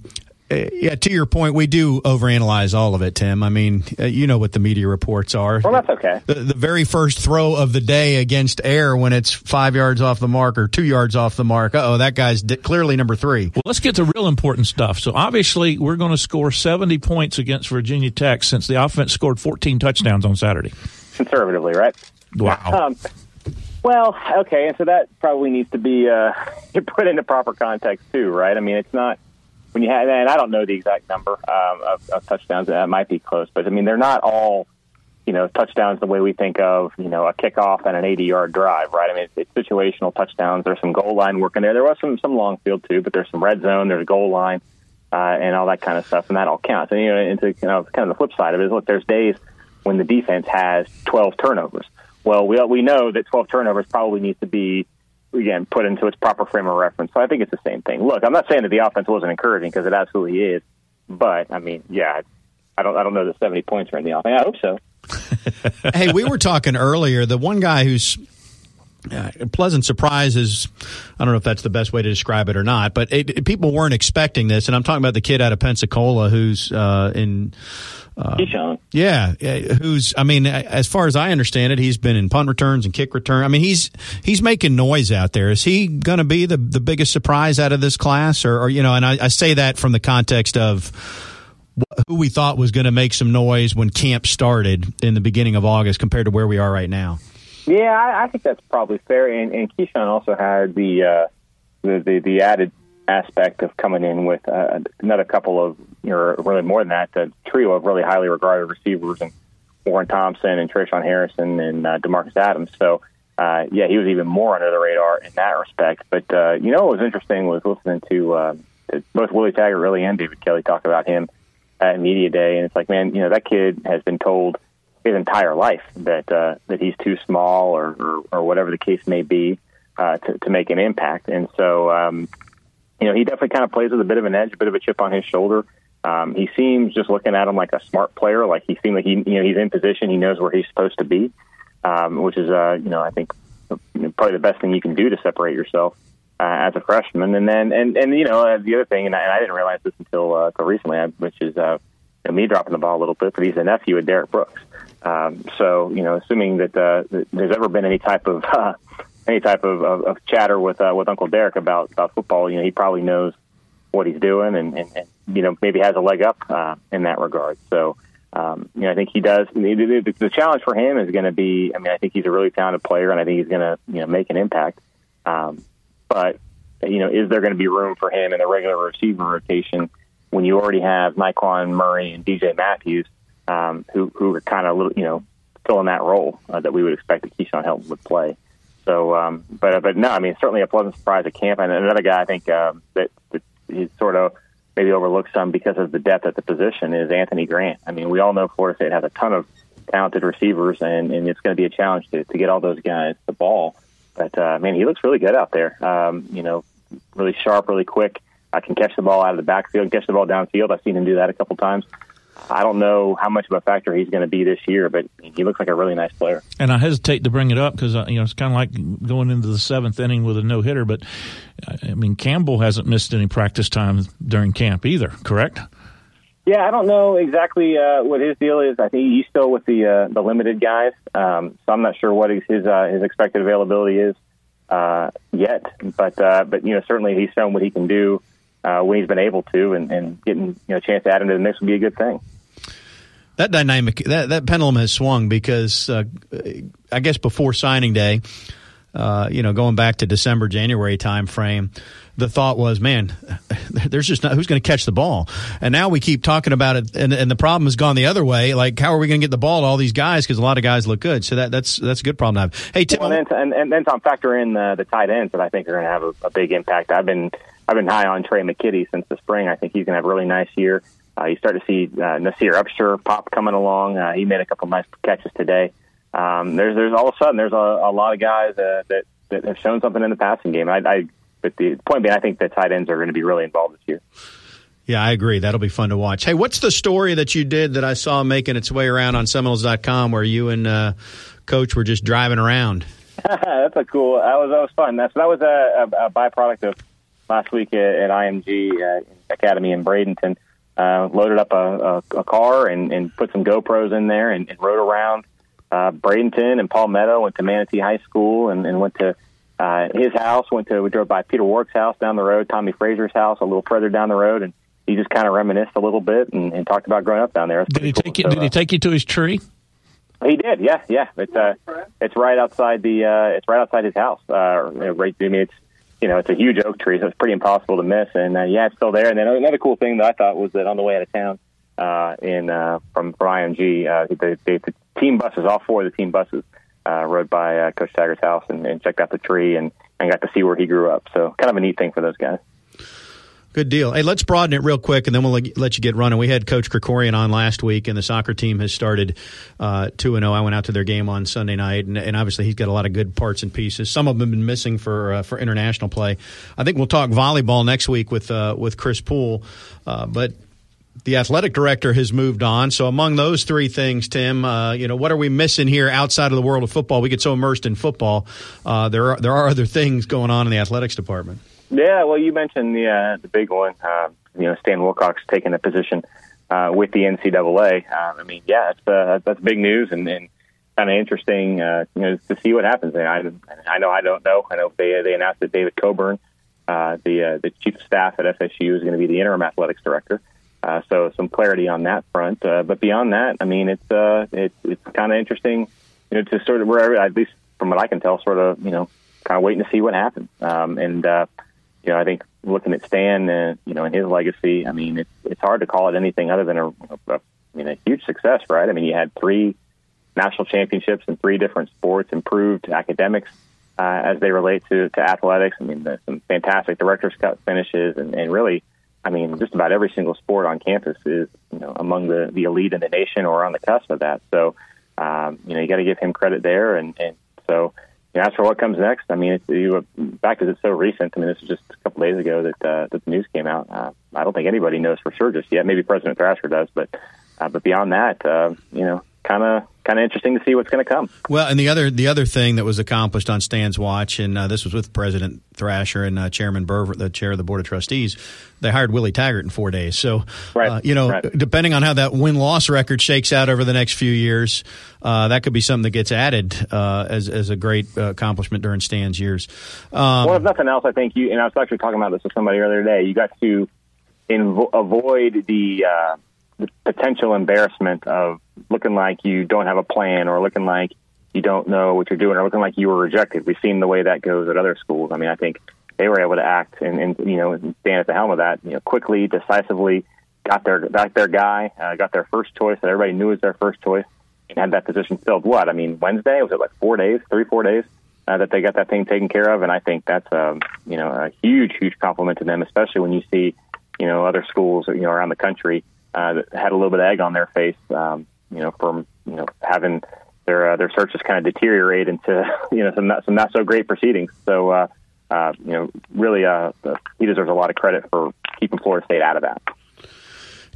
yeah, to your point, we do overanalyze all of it, Tim. I mean, uh, you know what the media reports are. Well, that's okay. The, the, very first throw of the day against air when it's five yards off the mark or two yards off the mark. Oh, that guy's di- clearly number three. Well, let's get to real important stuff. So obviously, we're going to score 70 points against Virginia Tech since the offense scored 14 touchdowns on Saturday. Conservatively, right? Wow. Um, well, okay, and so that probably needs to be uh, put into proper context too, right? I mean, it's not when you have, and I don't know the exact number um, of, of touchdowns. That might be close, but I mean, they're not all, you know, touchdowns the way we think of, you know, a kickoff and an 80-yard drive, right? I mean, it's, it's situational touchdowns. There's some goal line work in there. There was some some long field too, but there's some red zone. There's a goal line. Uh, and all that kind of stuff, and that all counts. And you know, into you know, kind of the flip side of it is, look, there's days when the defense has 12 turnovers. Well, we we know that 12 turnovers probably needs to be again put into its proper frame of reference. So I think it's the same thing. Look, I'm not saying that the offense wasn't encouraging because it absolutely is, but I mean, yeah, I don't I don't know that 70 points are in the offense. I hope so. hey, we were talking earlier. The one guy who's uh, pleasant surprise is I don't know if that's the best way to describe it or not, but it, it, people weren't expecting this, and I'm talking about the kid out of Pensacola who's uh, in. Uh, Keyshawn. Yeah, who's I mean, as far as I understand it, he's been in punt returns and kick return. I mean, he's he's making noise out there. Is he going to be the the biggest surprise out of this class, or, or you know? And I, I say that from the context of who we thought was going to make some noise when camp started in the beginning of August compared to where we are right now. Yeah, I, I think that's probably fair. And, and Keyshawn also had the, uh, the the the added aspect of coming in with uh, another couple of, know, really more than that, a trio of really highly regarded receivers and Warren Thompson and Tre'Shaun Harrison and uh, Demarcus Adams. So, uh, yeah, he was even more under the radar in that respect. But uh, you know, what was interesting was listening to, uh, to both Willie Taggart really and David Kelly talk about him at media day, and it's like, man, you know, that kid has been told his entire life that uh, that he's too small or, or, or whatever the case may be uh, to, to make an impact. And so, um, you know, he definitely kind of plays with a bit of an edge, a bit of a chip on his shoulder. Um, he seems just looking at him like a smart player, like he seems like he, you know, he's in position, he knows where he's supposed to be, um, which is, uh, you know, I think probably the best thing you can do to separate yourself uh, as a freshman. And then, and and you know, uh, the other thing, and I, and I didn't realize this until uh, until recently, which is uh, you know, me dropping the ball a little bit, but he's a nephew of Derrick Brooks. Um, so, you know, assuming that, uh, that there's ever been any type of uh, any type of, of, of chatter with uh, with Uncle Derrick about about football, you know, he probably knows what he's doing, and, and, and you know, maybe has a leg up uh, in that regard. So, um, you know, I think he does. The, the, the challenge for him is going to be. I mean, I think he's a really talented player, and I think he's going to you know make an impact. Um, but you know, is there going to be room for him in the regular receiver rotation when you already have Nyqwan Murray and DJ Matthews, um, who who are kind of little, you know filling that role uh, that we would expect that Keyshawn Helton would play. So, um, but but no, I mean certainly a pleasant surprise at camp, and another guy I think um, that, that he's sort of maybe overlooked some because of the depth at the position is Anthony Grant. I mean, we all know Florida State has a ton of talented receivers, and, and it's going to be a challenge to, to get all those guys the ball. But uh, man, he looks really good out there. Um, you know, really sharp, really quick. I can catch the ball out of the backfield, catch the ball downfield. I've seen him do that a couple times. I don't know how much of a factor he's going to be this year, but he looks like a really nice player. And I hesitate to bring it up because uh, you know it's kind of like going into the seventh inning with a no hitter. But I mean, Campbell hasn't missed any practice time during camp either, correct? Yeah, I don't know exactly uh, what his deal is. I think he's still with the uh, the limited guys, um, so I'm not sure what his his, uh, his expected availability is uh, yet. But uh, but you know certainly he's shown what he can do uh, when he's been able to, and, and getting you know a chance to add him to the mix would be a good thing. That dynamic, that that pendulum has swung because uh, I guess before signing day, uh, you know, going back to December January time frame, the thought was, man, there's just not who's going to catch the ball. And now we keep talking about it, and, and the problem has gone the other way. Like, how are we going to get the ball to all these guys? Because a lot of guys look good. So that that's that's a good problem to have. Hey, Tim, well, and, then, and, and then Tom factor in the, the tight ends that I think are going to have a, a big impact. I've been I've been high on Tre' McKitty since the spring. I think he's going to have a really nice year. Uh, you start to see uh, Naseir Upshur pop coming along. Uh, he made a couple nice catches today. Um, there's there's all of a sudden there's a, a lot of guys uh, that that have shown something in the passing game. I, I but the point being, I think the tight ends are going to be really involved this year. Yeah, I agree. That'll be fun to watch. Hey, what's the story that you did that I saw making its way around on Seminoles.com where you and uh, Coach were just driving around? That's a cool. That was that was fun. That's that was a, a, a byproduct of last week at, at IMG uh, Academy in Bradenton. Uh, loaded up a, a, a car and, and put some GoPros in there and, and rode around uh, Bradenton and Palmetto. Went to Manatee High School and, and went to uh, his house. Went to we drove by Peter Warrick's house down the road, Tommy Frazier's house a little further down the road, and he just kind of reminisced a little bit and, and talked about growing up down there. Did he cool. take you? So, did he take you to his tree? He did, yeah, yeah. It's uh, it's right outside the uh, it's right outside his house. Uh, right, I mean, it's you know, it's a huge oak tree, so it's pretty impossible to miss. And uh, yeah, it's still there. And then another cool thing that I thought was that on the way out of town, uh, in uh, from from IMG, uh, the, the, the team buses, all four of the team buses, uh, rode by uh, Coach Taggart's house and, and checked out the tree and, and got to see where he grew up. So kind of a neat thing for those guys. Good deal. Hey, let's broaden it real quick, and then we'll let you get running. We had Coach Krikorian on last week, and the soccer team has started uh, two and zero. Oh. I went out to their game on Sunday night, and, and, obviously he's got a lot of good parts and pieces. Some of them have been missing for uh, for international play. I think we'll talk volleyball next week with uh, with Chris Poole, uh, but the athletic director has moved on. So among those three things, Tim, uh, you know, what are we missing here outside of the world of football? We get so immersed in football. Uh, there are there are other things going on in the athletics department. Yeah, well, you mentioned the uh, the big one. Uh, you know, Stan Wilcox taking a position uh, with the NCAA. Uh, I mean, yeah, that's uh, that's big news and, and kind of interesting. Uh, you know, to see what happens. And I I know I don't know. I know they they announced that David Coburn, uh, the uh, the chief of staff at FSU, is going to be the interim athletics director. Uh, so some clarity on that front. Uh, but beyond that, I mean, it's uh, it's it's kind of interesting, you know, to sort of where at least from what I can tell, sort of you know, kind of waiting to see what happens. Um, and uh, you know, I think looking at Stan, uh, you know, and his legacy, I mean, it's it's hard to call it anything other than a, a, I mean, a huge success, right? I mean, you had three national championships in three different sports, improved academics uh, as they relate to to athletics. I mean, the, some fantastic Directors' Cup finishes, and, and really, I mean, just about every single sport on campus is you know among the the elite in the nation or on the cusp of that. So, um, you know, you got to give him credit there, and and so you know, as for what comes next, I mean, you, back because it's so recent. I mean, this is just a couple days ago that uh, that the news came out. Uh, I don't think anybody knows for sure just yet. Maybe President Thrasher does, but uh, but beyond that, uh, you know, kind of kind of interesting to see what's going to come. Well, and the other the other thing that was accomplished on Stan's watch, and uh, this was with President Thrasher and uh, Chairman Burr, the chair of the board of trustees. They hired Willie Taggart in four days. So, right. uh, you know, right. depending on how that win loss record shakes out over the next few years, uh, that could be something that gets added uh, as as a great uh, accomplishment during Stan's years. Um, well, if nothing else, I think you and I was actually talking about this with somebody earlier today. You got to invo- avoid the the potential embarrassment of looking like you don't have a plan or looking like you don't know what you're doing or looking like you were rejected. We've seen the way that goes at other schools. I mean, I think they were able to act and, and you know stand at the helm of that, you know, quickly, decisively, got their got their guy, uh, got their first choice that everybody knew was their first choice, and had that position filled. What I mean, Wednesday was it like four days, three four days uh, that they got that thing taken care of, and I think that's um, you know a huge huge compliment to them, especially when you see you know other schools you know around the country uh, that had a little bit of egg on their face, um, you know, from you know having their uh, their searches kind of deteriorate into you know some not, some not so great proceedings. So uh, uh, you know, really, uh, he deserves a lot of credit for keeping Florida State out of that.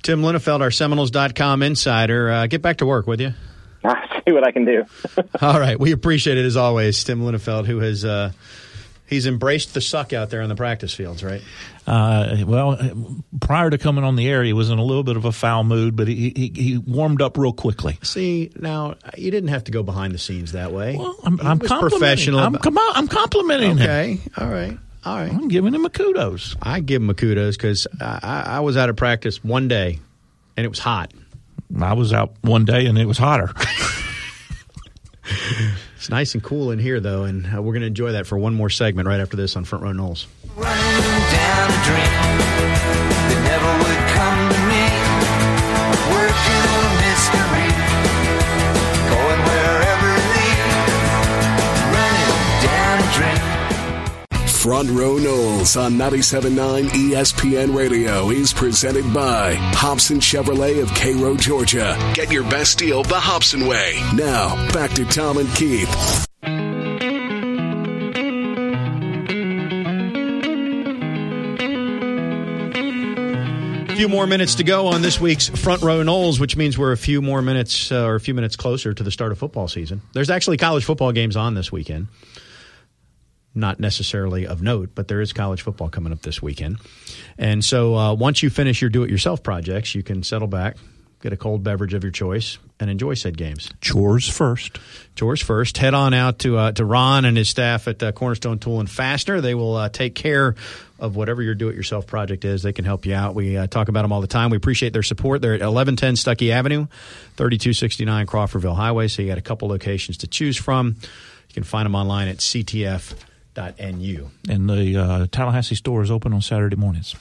Tim Linafelt, our Seminoles.com insider, uh, get back to work, with you? I'll see what I can do. All right, we appreciate it as always, Tim Linafelt, who has uh, he's embraced the suck out there on the practice fields, right? Uh, well, prior to coming on the air, he was in a little bit of a foul mood, but he, he, he warmed up real quickly. See, now you didn't have to go behind the scenes that way. Well, I'm, I'm professional. I'm, com- I'm complimenting okay. him. Okay, all right. All right. I'm giving him a kudos. I give him a kudos because I, I was out of practice one day and it was hot. I was out one day and it was hotter. It's nice and cool in here, though, and uh, we're going to enjoy that for one more segment right after this on Front Row Noles. Front Row Noles on 97.9 ESPN Radio is presented by Hobson Chevrolet of Cairo, Georgia. Get your best deal the Hobson way. Now, back to Tom and Keith. A few more minutes to go on this week's Front Row Noles, which means we're a few more minutes uh, or a few minutes closer to the start of football season. There's actually college football games on this weekend. Not necessarily of note, but there is college football coming up this weekend. And so uh, once you finish your do it yourself projects, you can settle back, get a cold beverage of your choice, and enjoy said games. Chores first. Chores first. Head on out to uh, to Ron and his staff at uh, Cornerstone Tool and Fastener. They will uh, take care of whatever your do it yourself project is. They can help you out. We uh, talk about them all the time. We appreciate their support. They're at 1110 Stuckey Avenue, 3269 Crawfordville Highway. So you got a couple locations to choose from. You can find them online at ctf.nu. And the uh, Tallahassee store is open on Saturday mornings.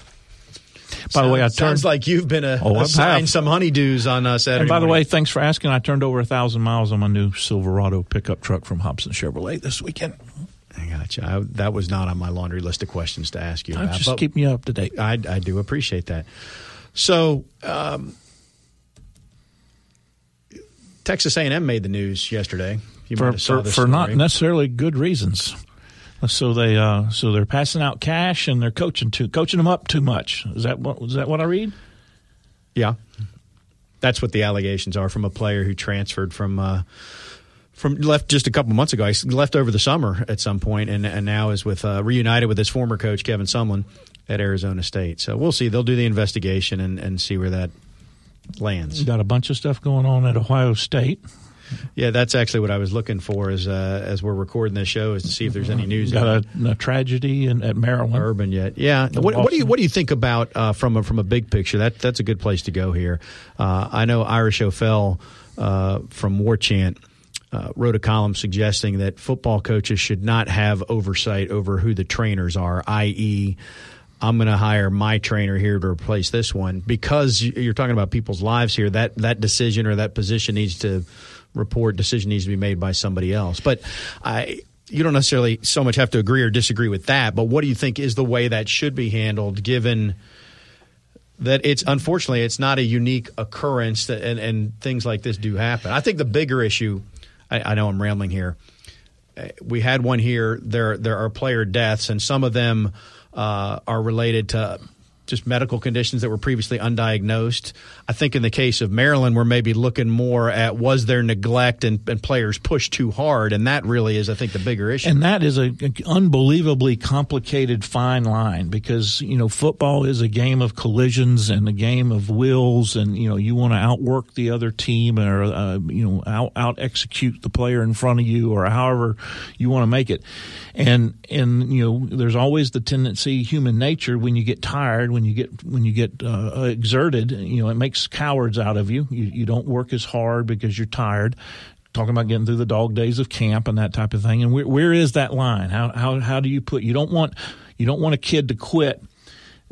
By the way, I turned. Sounds like you've been a, Oh, assigned some honeydews on uh, Saturday. And by the way, thanks for asking. I turned over a thousand miles on my new Silverado pickup truck from Hobson Chevrolet this weekend. I gotcha. I, that was not on my laundry list of questions to ask you I'm about. just keeping you up to date. I, I do appreciate that. So, um, Texas A&M made the news yesterday. You for for, for not necessarily good reasons. So they uh, so they're passing out cash and they're coaching too coaching them up too much. Is that what is that what I read? Yeah, that's what the allegations are from a player who transferred from uh, from left just a couple months ago. He left over the summer at some point, and and now is with uh, reunited with his former coach Kevin Sumlin at Arizona State. So we'll see. They'll do the investigation and, and see where that lands. Got a bunch of stuff going on at Ohio State. Yeah, that's actually what I was looking for as uh, as we're recording this show is to see if there's any news. Got a, a tragedy in, at Maryland. Urban yet? Yeah. What, what do you what do you think about uh, from a, from a big picture? That that's a good place to go here. Uh, I know Ira Schoffel uh, from Warchant. Uh, wrote a column suggesting that football coaches should not have oversight over who the trainers are, i.e., I'm going to hire my trainer here to replace this one because you- you're talking about people's lives here. That that decision or that position needs to report. Decision needs to be made by somebody else. But I. You don't necessarily so much have to agree or disagree with that, but what do you think is the way that should be handled, given that it's unfortunately it's not a unique occurrence, that, and, and things like this do happen. I think the bigger issue, I, I know I'm rambling here, we had one here. There there are player deaths, and some of them uh, are related to just medical conditions that were previously undiagnosed. I think in the case of Maryland, we're maybe looking more at was there neglect and, and players pushed too hard, and that really is, I think, the bigger issue. And that is a a unbelievably complicated fine line because you know football is a game of collisions and a game of wills, and you know you want to outwork the other team or uh, you know out out execute the player in front of you or however you want to make it. And and you know there's always the tendency, human nature, when you get tired, when you get when you get uh, exerted, you know it makes cowards out of you. You you don't work as hard because you're tired talking about getting through the dog days of camp and that type of thing. And where, where is that line? How, how, how do you put, you don't want, you don't want a kid to quit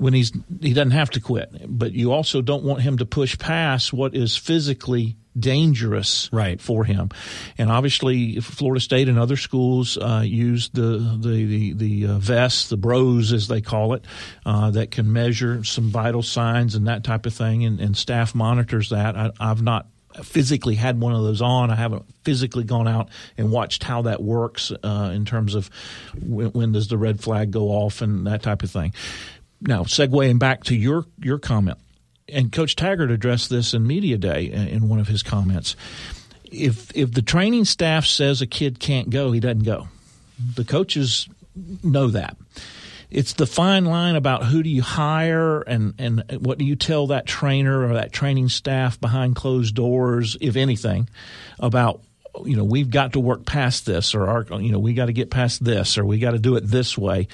when he's, he doesn't have to quit, but you also don't want him to push past what is physically dangerous Right. for him. And obviously Florida State and other schools, uh, use the, the, the, the uh, vests, the bros as they call it, uh, that can measure some vital signs and that type of thing. And, and staff monitors that. I, I've not physically had one of those on. I haven't physically gone out and watched how that works uh, in terms of when, when does the red flag go off and that type of thing. Now, segueing back to your your comment, and Coach Taggart addressed this in media day in in one of his comments. If if the training staff says a kid can't go, he doesn't go. The coaches know that it's the fine line about who do you hire and, and what do you tell that trainer or that training staff behind closed doors, if anything, about you know we've got to work past this or our, you know we got to get past this or we got to do it this way,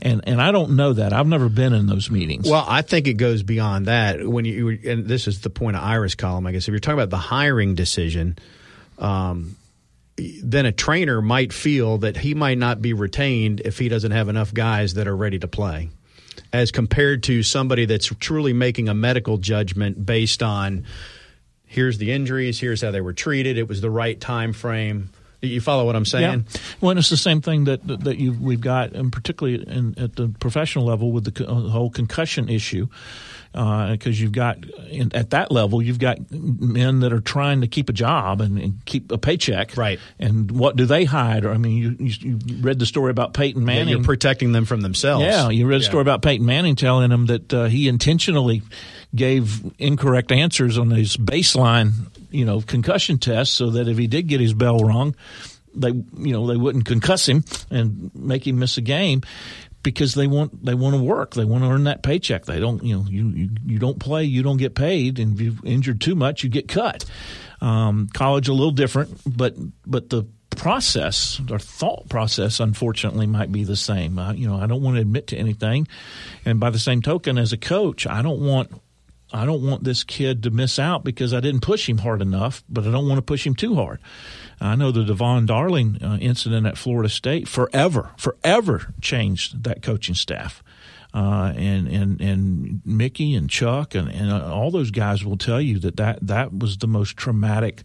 and and I don't know that I've never been in those meetings. Well, I think it goes beyond that. When you and this is the point of Ira's column, I guess. If you're talking about the hiring decision, um, then a trainer might feel that he might not be retained if he doesn't have enough guys that are ready to play, as compared to somebody that's truly making a medical judgment based on here's the injuries, here's how they were treated, it was the right time frame. You follow what I'm saying? Yeah. Well, it's the same thing that that you we've got, and particularly in, at the professional level with the, co- uh, whole concussion issue, because you've got in, at that level you've got men that are trying to keep a job and, and keep a paycheck, Right. And what do they hide? Or I mean, you, you, you read the story about Peyton Manning. you're protecting them from themselves. Yeah, you read a Yeah. story about Peyton Manning telling him that uh, he intentionally gave incorrect answers on his baseline, you know, concussion tests so that if he did get his bell rung, they you know they wouldn't concuss him and make him miss a game because they want they want to work. They want to earn that paycheck. They don't you know you you, you don't play you don't get paid. And if you've injured too much you get cut. Um, college a little different but but the process or thought process unfortunately might be the same. Uh, you know I don't want to admit to anything. And by the same token as a coach I don't want I don't want this kid to miss out because I didn't push him hard enough, but I don't want to push him too hard. I know the Devaughn Darling uh, incident at Florida State forever, forever changed that coaching staff. Uh, and and and Mickey and Chuck and, and uh, all those guys will tell you that, that that was the most traumatic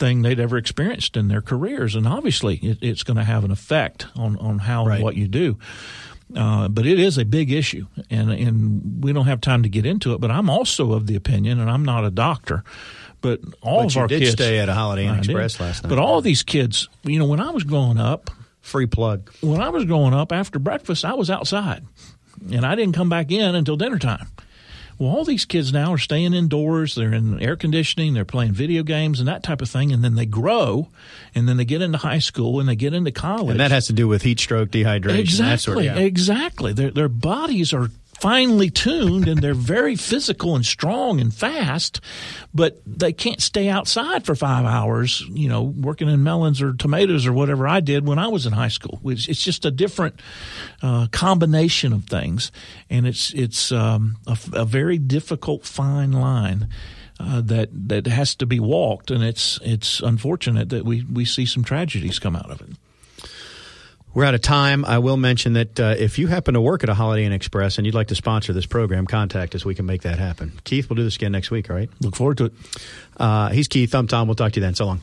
thing they'd ever experienced in their careers, and obviously it, it's going to have an effect on on how right. and what you do. Uh, but it is a big issue, and and we don't have time to get into it. But I'm also of the opinion, and I'm not a doctor, but all but of our kids stay at a Holiday Inn Express did. last night. But all these kids, you know, when I was growing up, free plug. When I was growing up, after breakfast, I was outside, and I didn't come back in until dinner time. Well, all these kids now are staying indoors. They're in air conditioning. They're playing video games and that type of thing. And then they grow, and then they get into high school and they get into college. And that has to do with heat stroke, dehydration, exactly, sort of, yeah. Exactly. Their their bodies are finely tuned and they're very physical and strong and fast, but they can't stay outside for five hours, you know, working in melons or tomatoes or whatever I did when I was in high school. It's, just a different uh, combination of things, and it's it's um, a, a very difficult fine line. Uh, that that has to be walked, and it's it's unfortunate that we, we see some tragedies come out of it. We're out of time. I will mention that uh, if you happen to work at a Holiday Inn Express and you'd like to sponsor this program, contact us. We can make that happen. Keith, we'll do this again next week, all right? Look forward to it. Uh, he's Keith. I'm Tom. We'll talk to you then. So long.